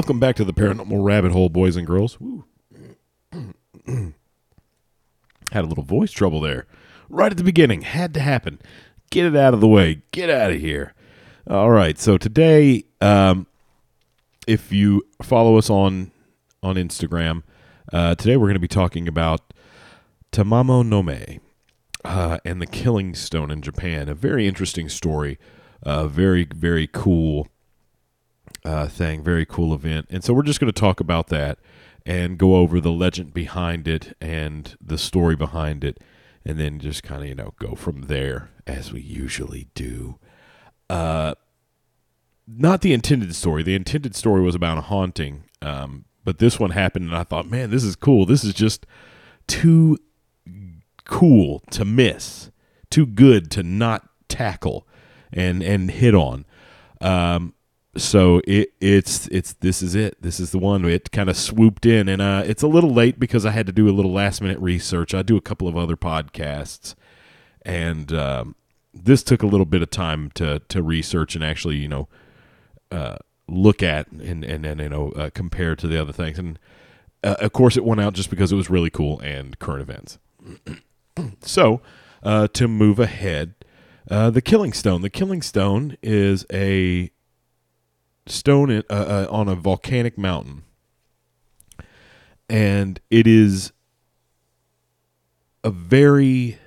welcome back to the Paranormal Rabbit Hole, boys and girls. Had a little voice trouble there. Right at the beginning. Had to happen. Get it out of the way. Get out of here. All right. So today, um, if you follow us on on Instagram, uh, today we're going to be talking about Tamamo no Me uh, and the Killing Stone in Japan. A very interesting story. A very, very cool uh, thing. Very cool event. And so we're just going to talk about that and go over the legend behind it and the story behind it. And then just kind of, you know, go from there as we usually do. Uh, not the intended story. The intended story was about a haunting. Um, but this one happened, and I thought, man, this is cool. This is just too cool to miss, too good to not tackle and and hit on. Um, so it it's it's this is it. This is the one. It kind of swooped in, and uh, it's a little late because I had to do a little last minute research. I do a couple of other podcasts, and um, this took a little bit of time to to research and actually you know uh, look at and and, and you know uh, compare to the other things. And uh, of course, it went out just because it was really cool and current events. so uh, to move ahead, uh, the Killing Stone. The Killing Stone is a stone in, uh, uh, on a volcanic mountain, and it is a very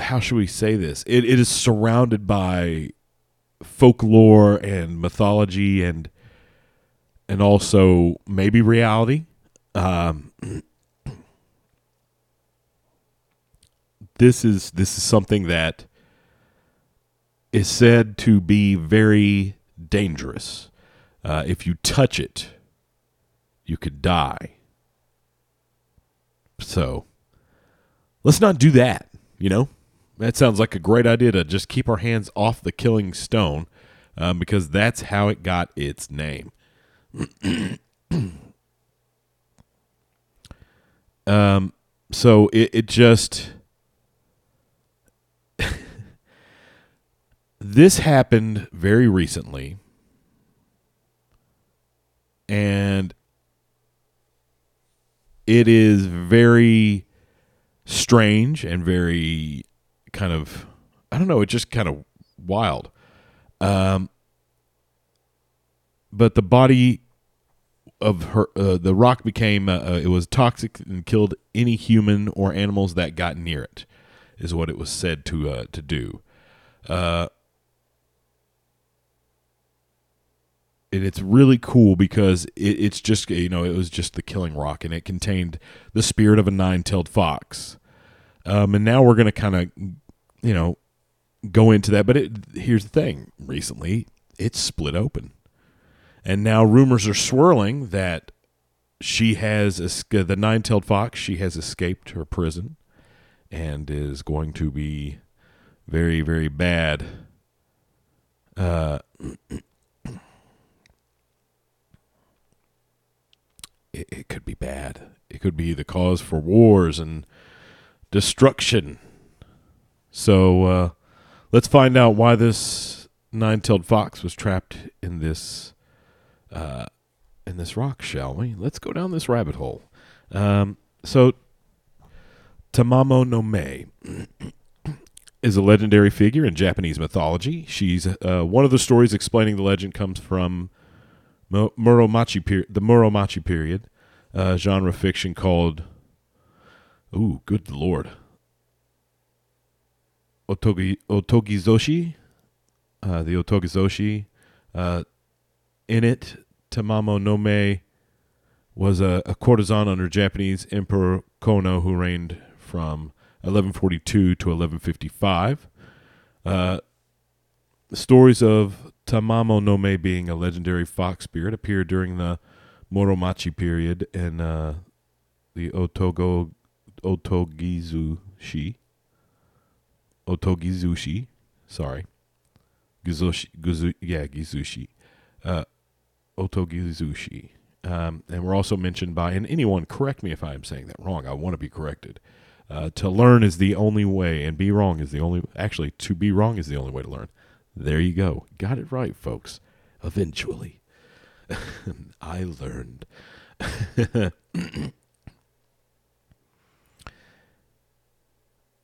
how should we say this? It, it is surrounded by folklore and mythology and and also maybe reality. Um, this is this is something that is said to be very dangerous. Uh, if you touch it, you could die. So let's not do that. You know, that sounds like a great idea to just keep our hands off the killing stone um, because that's how it got its name. um, so it, it just. This happened very recently. And it is very strange and very kind of I don't know, it's just kind of wild. Um, but the body of her, uh, the rock became uh, uh, it was toxic and killed any human or animals that got near it, is what it was said to uh, to do. And it's really cool because it, it's just you know it was just the killing rock and it contained the spirit of a nine-tailed fox. Um, and now we're going to kind of you know go into that but it, here's the thing. Recently it's split open. And now rumors are swirling that she has the nine-tailed fox she has escaped her prison and is going to be very very bad. Uh it, it could be bad. It could be the cause for wars and destruction. So uh, let's find out why this nine-tailed fox was trapped in this uh, in this rock, shall we? Let's go down this rabbit hole. Um, so Tamamo no Me is a legendary figure in Japanese mythology. She's uh, one of the stories explaining the legend comes from Muromachi period, the Muromachi period, uh, genre fiction called. Ooh, good lord. Otogi Otogizoshi, uh, the Otogizoshi. Uh, in it, Tamamo no Me was a, a, courtesan under Japanese Emperor Konoe, who reigned from 1142 to 1155. Uh, stories of Tamamo no Me being a legendary fox spirit appeared during the Muromachi period in uh, the Otogo Otogizushi. Otogizushi, sorry. Gizushi, Gizu, yeah, Gizushi. Uh, Otogizushi. Um, and we're also mentioned by, and anyone correct me if I'm saying that wrong. I want to be corrected. Uh, to learn is the only way, and be wrong is the only. Actually, to be wrong is the only way to learn. There you go. Got it right, folks. Eventually. I learned.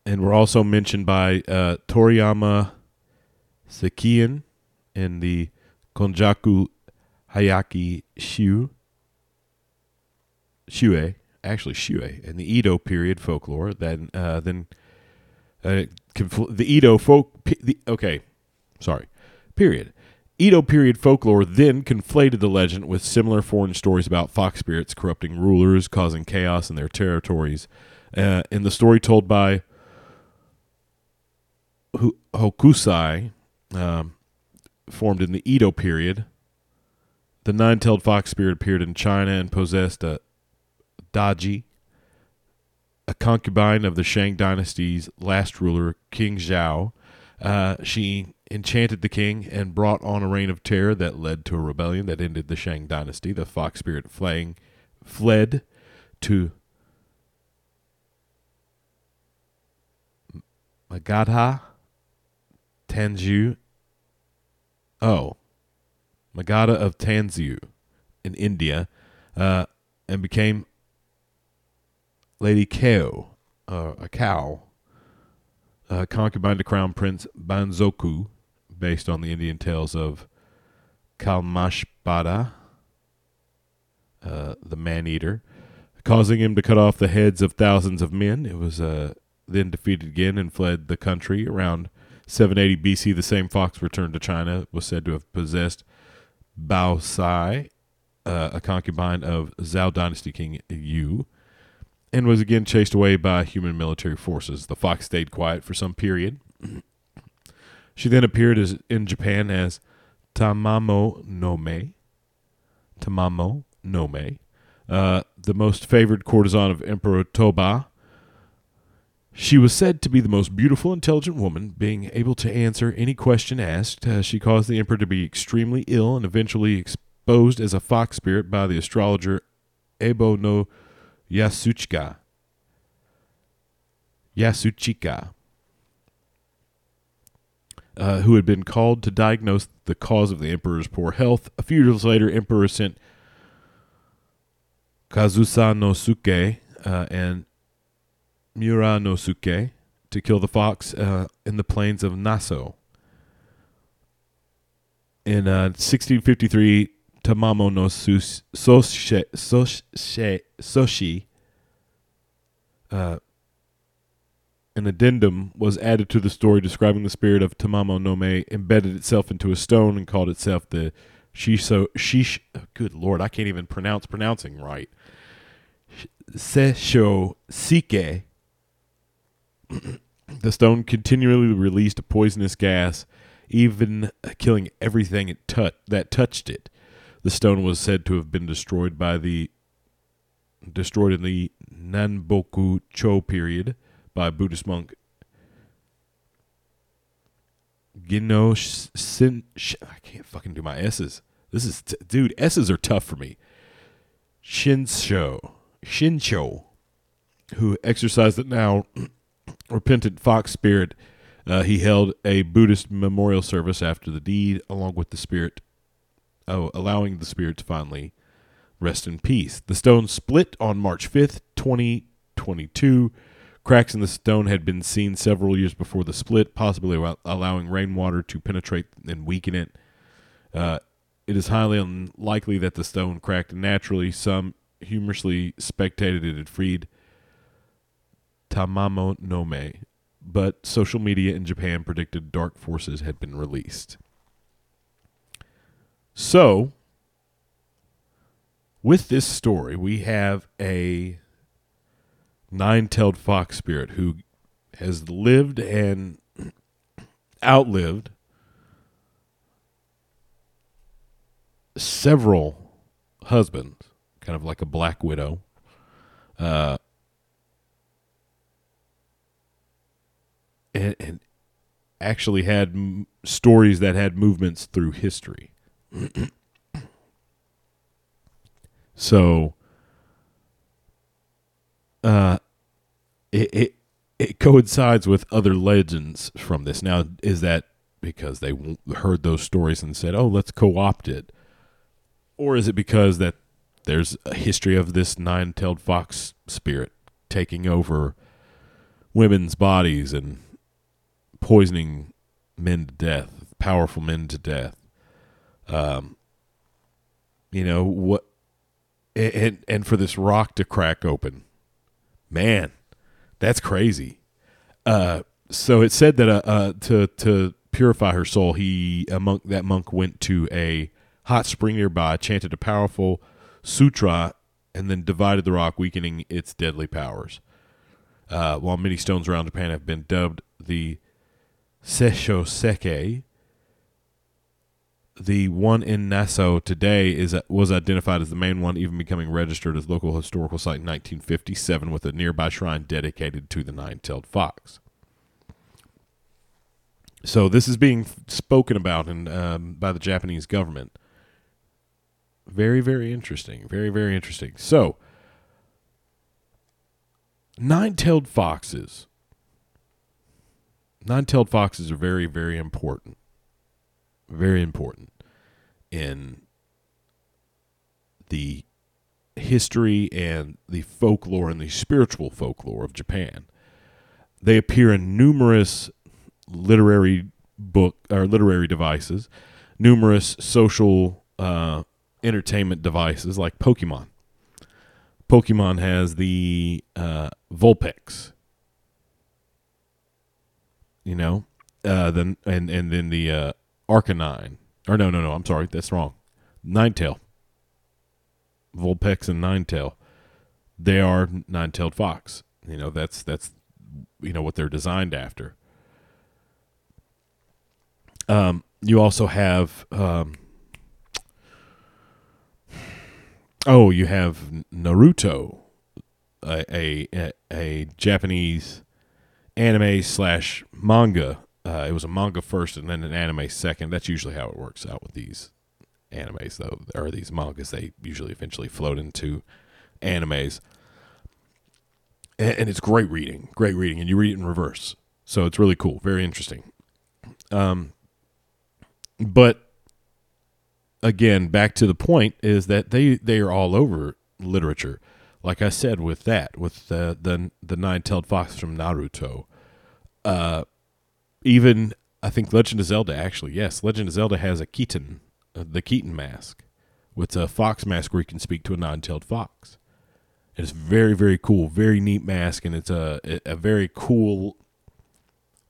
and we're also mentioned by uh, Toriyama Sekien in the Konjaku Hayaki Shu. Shue, actually Shue, in the Edo period folklore. Then, uh, then uh, confl- the Edo folk. The, okay, sorry. Period. Edo period folklore then conflated the legend with similar foreign stories about fox spirits corrupting rulers, causing chaos in their territories. Uh, in the story told by Hokusai, um, formed in the Edo period, the nine tailed fox spirit appeared in China and possessed a Daji, a concubine of the Shang dynasty's last ruler, King Zhao. Uh, she enchanted the king and brought on a reign of terror that led to a rebellion that ended the Shang dynasty. The fox spirit flaying, fled to Magadha, Tanju. Oh, Magadha of Tanzu in India, uh, and became Lady Kao, uh, a cow, uh, concubine to Crown Prince Banzoku, based on the Indian tales of Kalmashpada, uh, the man eater, causing him to cut off the heads of thousands of men. It was uh, then defeated again and fled the country. Around 780 BC, the same fox returned to China, was said to have possessed Bao Sai, uh, a concubine of Zhao dynasty king Yu, and was again chased away by human military forces. The fox stayed quiet for some period. she then appeared as in Japan as Tamamo no Me. Tamamo no Me, uh, the most favored courtesan of Emperor Toba. She was said to be the most beautiful, intelligent woman, being able to answer any question asked. Uh, she caused the emperor to be extremely ill and eventually exposed as a fox spirit by the astrologer Ebo no Yasuchika. Yasuchika. Uh, who had been called to diagnose the cause of the emperor's poor health. A few years later, emperor sent Kazusa no Suke uh, and Mura to kill the fox uh, in the plains of Naso. In 1653, Tamamo no Soshi, Soshi, Soshi uh, an addendum was added to the story describing the spirit of Tamamo no Me embedded itself into a stone and called itself the Shisho Shish. Good lord, I can't even pronounce pronouncing right. Sesho Sike. the stone continually released a poisonous gas, even killing everything it that touched it. The stone was said to have been destroyed by the destroyed in the Nanboku Cho period by Buddhist monk Gino Sin. I can't fucking do my S's. This is t- dude. S's are tough for me. Shinsho, Shinsho, who exercised it now repentant fox spirit. Uh, he held a Buddhist memorial service after the deed, along with the spirit oh, allowing the spirit to finally rest in peace. The stone split on March 5th, 2022. Cracks in the stone had been seen several years before the split, possibly allowing rainwater to penetrate and weaken it. Uh, it is highly unlikely that the stone cracked naturally. Some humorously speculated it had freed Tamamo no Me, but social media in Japan predicted dark forces had been released. So, with this story, we have a nine tailed fox spirit who has lived and outlived several husbands, kind of like a black widow. Uh, and, and actually had m- stories that had movements through history. so uh it, it it coincides with other legends from this. Now is that because they heard those stories and said, "Oh, let's co-opt it," or is it because that there's a history of this nine-tailed fox spirit taking over women's bodies and poisoning men to death, powerful men to death? Um, you know what? And and for this rock to crack open, man, that's crazy. Uh, so it said that uh, uh, to to purify her soul, he a monk that monk went to a hot spring nearby, chanted a powerful sutra, and then divided the rock, weakening its deadly powers. Uh, while many stones around Japan have been dubbed the Seisho Seke, the one in Naso today is was identified as the main one, even becoming registered as local historical site in 1957 with a nearby shrine dedicated to the nine-tailed fox. So this is being spoken about in, um, by the Japanese government. Very, very interesting. Very, very interesting. So, nine-tailed foxes. Nine-tailed foxes are very, very important. Very important in the history and the folklore and the spiritual folklore of Japan. They appear in numerous literary book or literary devices, numerous social uh, entertainment devices like Pokemon. Pokemon has the uh, Vulpix, you know, uh, then and and then the uh, Arcanine. Or no, no, no. I'm sorry, that's wrong. Ninetale, Vulpix and Ninetale. They are nine-tailed fox. You know, that's that's you know what they're designed after. Um, you also have, um, oh, you have Naruto, a a, a Japanese anime slash manga. Uh, it was a manga first and then an anime second. That's usually how it works out with these animes, though, or these mangas. They usually eventually float into animes, and, and it's great reading, great reading, and you read it in reverse, so it's really cool, very interesting. Um, but again, back to the point is that they they are all over literature. Like I said, with that, with the the the nine-tailed fox from Naruto, uh, even I think Legend of Zelda. Actually, yes, Legend of Zelda has a Keaton, uh, the Keaton mask, with a fox mask where you can speak to a nine-tailed fox. It's very very cool, very neat mask, and it's a a very cool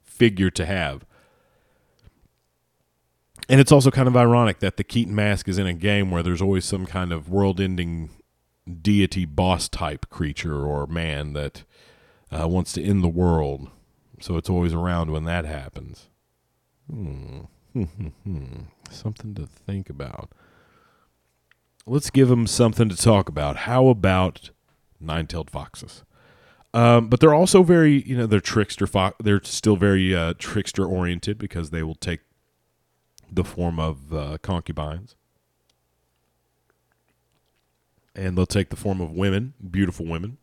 figure to have. And it's also kind of ironic that the Keaton mask is in a game where there's always some kind of world ending deity boss type creature or man that uh, wants to end the world. So it's always around when that happens. Hmm. something to think about. Let's give them something to talk about. How about nine tailed foxes? Um, but they're also very, you know, they're trickster. Fo- they're still very uh, trickster oriented because they will take the form of uh, concubines. And they'll take the form of women, beautiful women.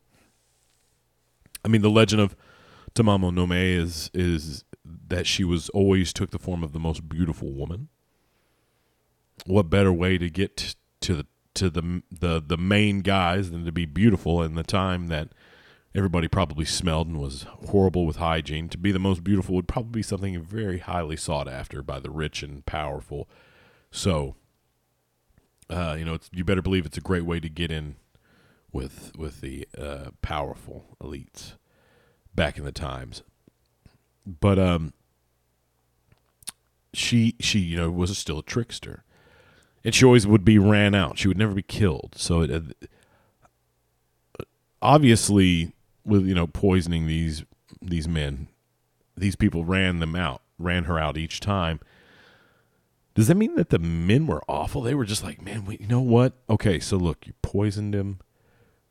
I mean, the legend of Tamamo no Mae is is that she was always took the form of the most beautiful woman. What better way to get to the to the the the main guys than to be beautiful in the time that everybody probably smelled and was horrible with hygiene. To be the most beautiful would probably be something very highly sought after by the rich and powerful. So, uh, you know, you better believe it's a great way to get in with with the uh, powerful elites back in the times. But um, she she you know was still a trickster, and she always would be ran out. She would never be killed. So it, uh, obviously with you know poisoning these these men. These people ran them out, ran her out each time. Does that mean that the men were awful? They were just like, man, wait, you know what? Okay, so look, you poisoned him.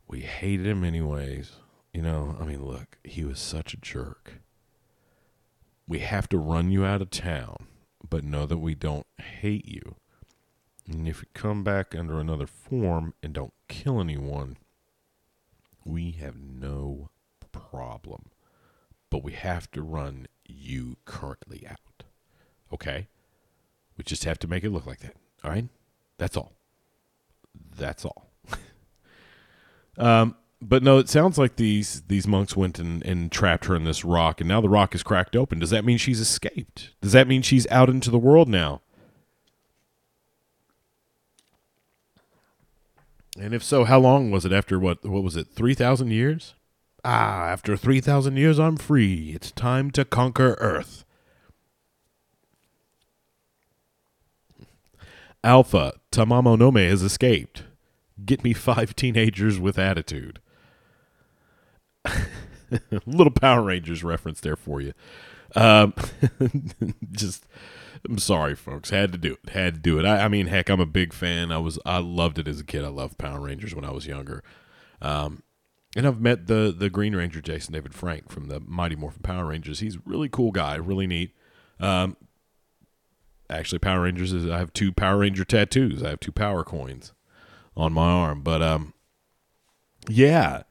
We hated him anyways. You know, I mean, look, he was such a jerk. We have to run you out of town, but know that we don't hate you. And if you come back under another form and don't kill anyone, we have no problem. But we have to run you currently out. Okay. We just have to make it look like that. All right. That's all. That's all. um, but no, it sounds like these these monks went and, and trapped her in this rock, and now the rock is cracked open. Does that mean she's escaped? Does that mean she's out into the world now? And if so, how long was it after what what was it? 3000 years? Ah, after 3000 years I'm free. It's time to conquer Earth. Alpha Tamamo Nome has escaped. Get me five teenagers with attitude. Little Power Rangers reference there for you. Um, just, I'm sorry, folks. Had to do it. Had to do it. I, I, mean, heck, I'm a big fan. I was, I loved it as a kid. I loved Power Rangers when I was younger. Um, and I've met the the Green Ranger, Jason David Frank from the Mighty Morphin Power Rangers. He's a really cool guy, really neat. Um, actually, Power Rangers is. I have two Power Ranger tattoos. I have two Power coins on my arm. But um, yeah,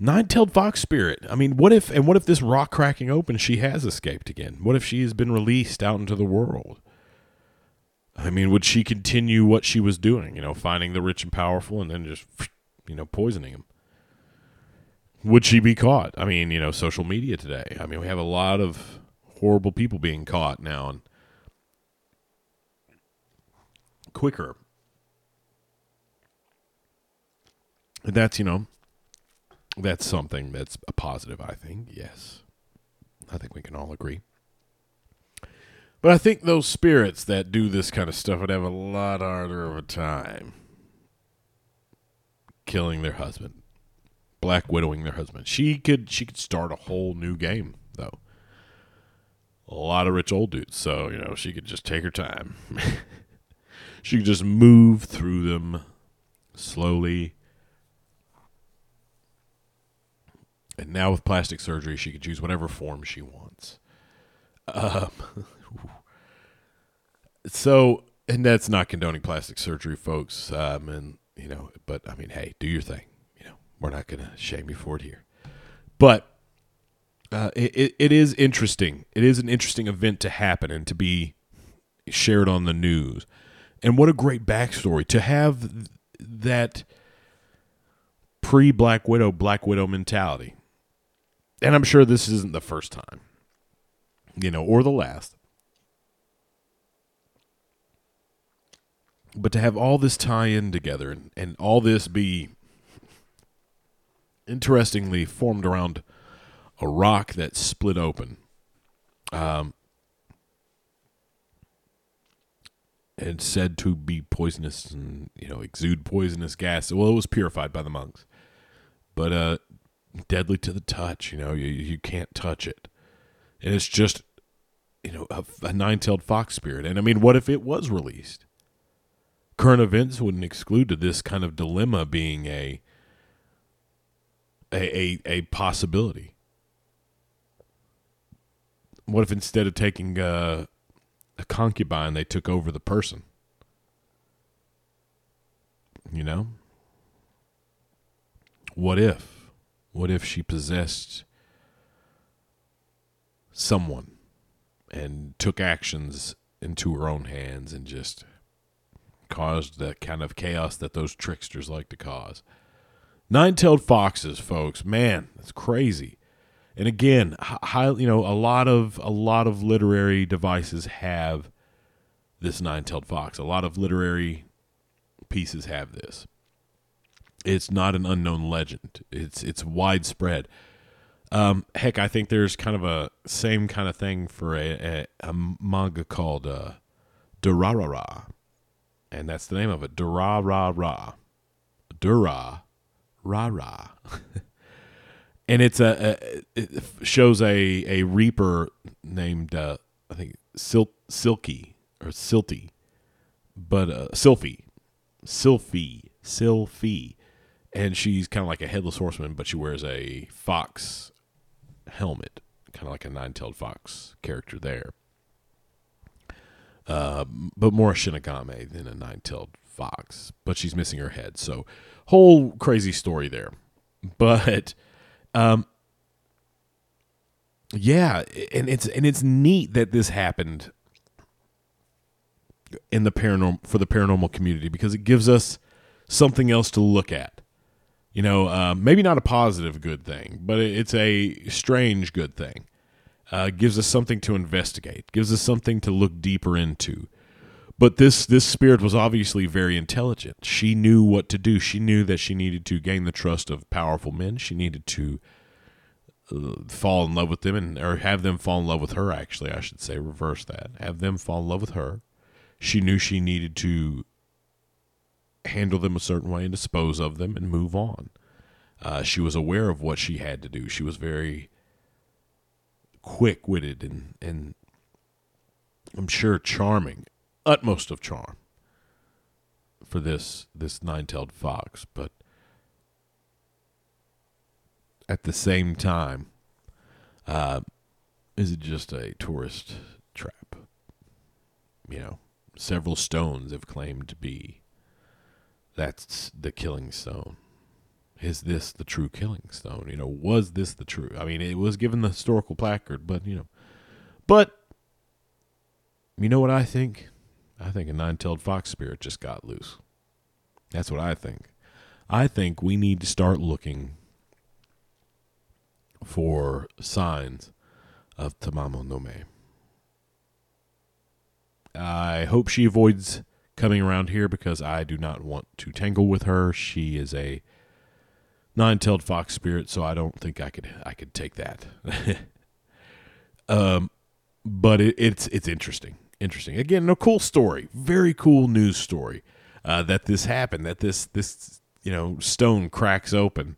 Nine-tailed fox spirit. I mean, what if and what if this rock cracking open, she has escaped again? What if she has been released out into the world? I mean, would she continue what she was doing? You know, finding the rich and powerful and then just, you know, poisoning them. Would she be caught? I mean, you know, social media today. I mean, we have a lot of horrible people being caught now and quicker. And that's, you know, that's something that's a positive, I think. Yes. I think we can all agree. But I think those spirits that do this kind of stuff would have a lot harder of a time killing their husband, black widowing their husband. She could she could start a whole new game though. A lot of rich old dudes, so you know she could just take her time. she could just move through them slowly And now with plastic surgery, she can choose whatever form she wants. Um, so, and that's not condoning plastic surgery, folks. Um, and you know, but I mean, hey, do your thing. You know, we're not going to shame you for it here. But uh, it, it is interesting. It is an interesting event to happen and to be shared on the news. And what a great backstory to have that pre Black Widow, Black Widow mentality and I'm sure this isn't the first time, you know, or the last. But to have all this tie in together and, and all this be interestingly formed around a rock that split open. Um, and said to be poisonous and you know exude poisonous gas. Well, it was purified by the monks, but uh, deadly to the touch. You know, you you can't touch it, and it's just you know a, a nine-tailed fox spirit. And I mean, what if it was released? Current events wouldn't exclude this kind of dilemma being a a a, a possibility. What if instead of taking a, a concubine, they took over the person? You know? What if? What if she possessed someone and took actions into her own hands and just caused that kind of chaos that those tricksters like to cause? Nine-tailed foxes, folks, man, that's crazy. And again, high, you know, a lot of a lot of literary devices have this nine-tailed fox. A lot of literary pieces have this. It's not an unknown legend. It's it's widespread. Um, heck, I think there's kind of a same kind of thing for a, a, a manga called uh, Durarara, and that's the name of it. Durarara, Dura, Rara, and it's a, a, it shows a a reaper named uh, I think Sil- Silky or Silty, but uh, Sylphie, Sylphie, Sylphie, and she's kind of like a headless horseman, but she wears a fox helmet, kind of like a nine-tailed fox character there. Uh, but more a Shinigami than a nine-tailed fox. But she's missing her head, so whole crazy story there. But, um, yeah, and it's and it's neat that this happened in the paranormal for the paranormal community because it gives us something else to look at. You know, uh, maybe not a positive good thing, but it's a strange good thing. Uh, gives us something to investigate. Gives us something to look deeper into. But this this spirit was obviously very intelligent. She knew what to do. She knew that she needed to gain the trust of powerful men. She needed to uh, fall in love with them and or have them fall in love with her. Actually, I should say reverse that. Have them fall in love with her. She knew she needed to handle them a certain way and dispose of them and move on. Uh, she was aware of what she had to do. She was very quick witted and and I'm sure charming utmost of charm for this this nine-tailed fox, but at the same time, uh, is it just a tourist trap? You know, several stones have claimed to be that's the killing stone. Is this the true killing stone? You know, was this the true? I mean, it was given the historical placard, but you know, but you know what I think? I think a nine tailed fox spirit just got loose. That's what I think. I think we need to start looking for signs of Tamamo no Me. I hope she avoids coming around here because I do not want to tangle with her. She is a nine-tailed fox spirit, so I don't think I could I could take that. um, but it, it's it's interesting interesting. Again, a cool story, very cool news story uh, that this happened. That this this you know stone cracks open,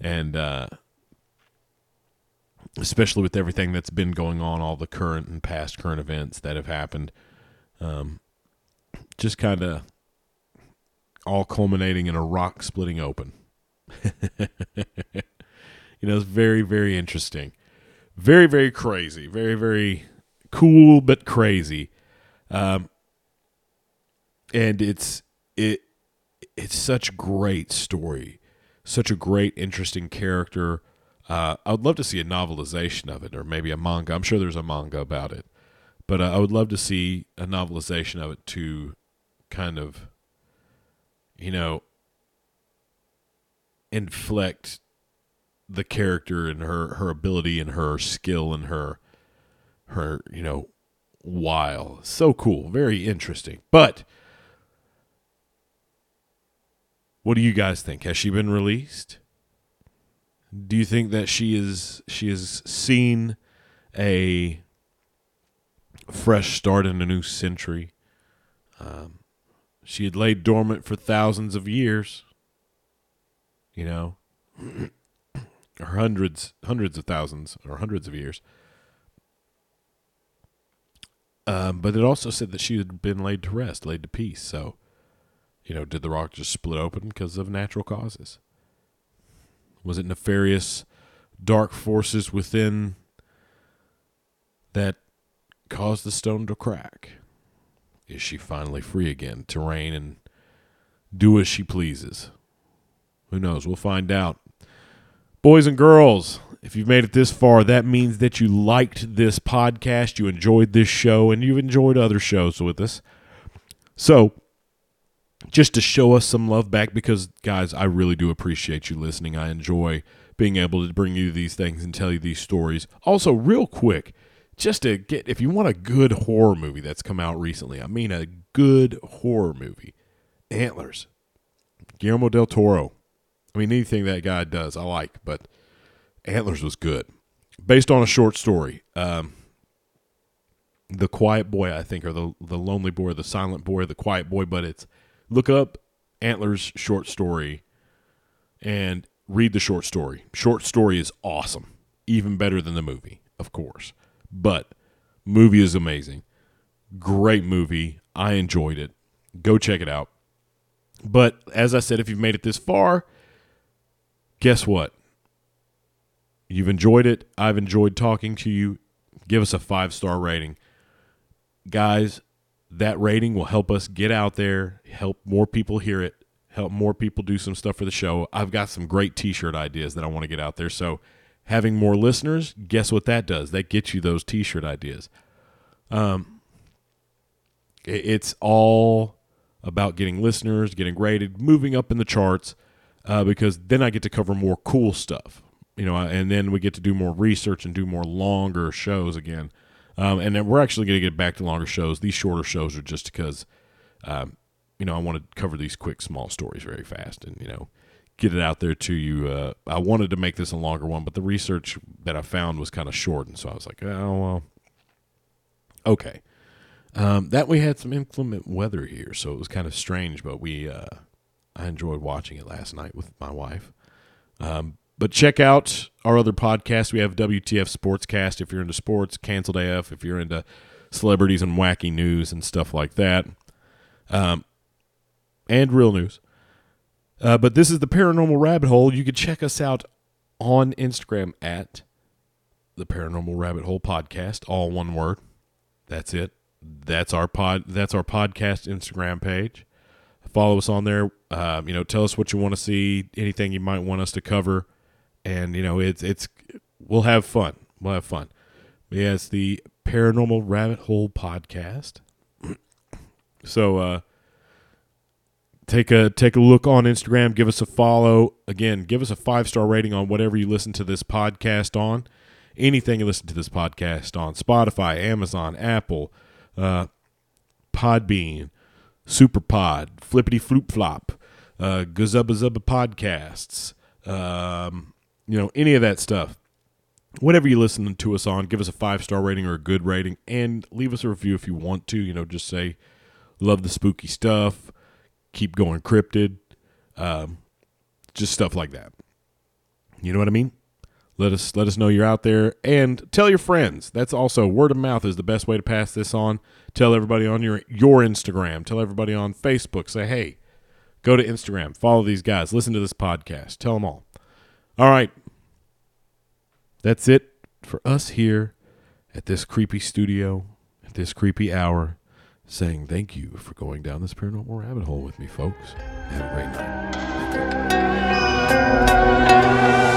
and uh, especially with everything that's been going on, all the current and past current events that have happened, um, just kind of all culminating in a rock splitting open. you know, it's very very interesting, very very crazy, very very cool but crazy. Um, and it's it it's such great story, such a great interesting character. Uh, I would love to see a novelization of it, or maybe a manga. I'm sure there's a manga about it, but uh, I would love to see a novelization of it to kind of, you know, inflect the character and her her ability and her skill and her her, you know, while. So cool, very interesting. But what do you guys think? Has she been released? Do you think that she is she has seen a fresh start in a new century? Um, she had laid dormant for thousands of years. You know, or hundreds, hundreds of thousands, or hundreds of years. Um, but it also said that she had been laid to rest, laid to peace. So, you know, did the rock just split open because of natural causes? Was it nefarious, dark forces within that caused the stone to crack? Is she finally free again to reign and do as she pleases? Who knows? We'll find out. Boys and girls, if you've made it this far, that means that you liked this podcast, you enjoyed this show, and you've enjoyed other shows with us. So, just to show us some love back, because, guys, I really do appreciate you listening. I enjoy being able to bring you these things and tell you these stories. Also, real quick, just to get, if you want a good horror movie that's come out recently, I mean a good horror movie, Antlers, Guillermo del Toro. I mean, anything that guy does, I like, but Antlers was good, based on a short story. Um, the Quiet Boy, I think, or the the Lonely Boy, the Silent Boy, the Quiet Boy. But it's look up Antlers short story and read the short story. Short story is awesome, even better than the movie, of course. But movie is amazing, great movie. I enjoyed it. Go check it out. But as I said, if you've made it this far, guess what? You've enjoyed it. I've enjoyed talking to you. Give us a five star rating. Guys, that rating will help us get out there, help more people hear it, help more people do some stuff for the show. I've got some great t shirt ideas that I want to get out there. So, having more listeners, guess what that does? That gets you those t shirt ideas. Um, It's all about getting listeners, getting rated, moving up in the charts, uh, because then I get to cover more cool stuff, you know, and then we get to do more research and do more longer shows again. Um, and then we're actually going to get back to longer shows. These shorter shows are just because, um, you know, I want to cover these quick, small stories very fast and, you know, get it out there to you. Uh, I wanted to make this a longer one, but the research that I found was kind of short. And so I was like, oh, well, okay. Um, that we had some inclement weather here, so it was kind of strange, but we uh, I enjoyed watching it last night with my wife. Um, but check out our other podcasts. We have WTF Sportscast if you're into sports, Canceled AF if you're into celebrities and wacky news and stuff like that, um, and real news. Uh, but this is the Paranormal Rabbit Hole. You can check us out on Instagram at the Paranormal Rabbit Hole Podcast, all one word. That's it. That's our pod. That's our podcast Instagram page. Follow us on there. Um, you know, tell us what you want to see, anything you might want us to cover, and you know, it's it's we'll have fun. We'll have fun. Yeah, it's the Paranormal Rabbit Hole Podcast. so uh, take a take a look on Instagram. Give us a follow. Again, give us a five star rating on whatever you listen to this podcast on. Anything you listen to this podcast on Spotify, Amazon, Apple, uh, Podbean, Superpod, Flippity Floop Flop, uh, Zubba Podcasts, um, you know, any of that stuff. Whatever you listen to us on, give us a five star rating or a good rating, and leave us a review if you want to. You know, just say, love the spooky stuff, keep going cryptid, um, just stuff like that. You know what I mean? Let us let us know you're out there and tell your friends. That's also word of mouth is the best way to pass this on. Tell everybody on your your Instagram. Tell everybody on Facebook. Say, hey, go to Instagram, follow these guys, listen to this podcast. Tell them all. All right. That's it for us here at this creepy studio, at this creepy hour, saying thank you for going down this paranormal rabbit hole with me, folks. Have a great night.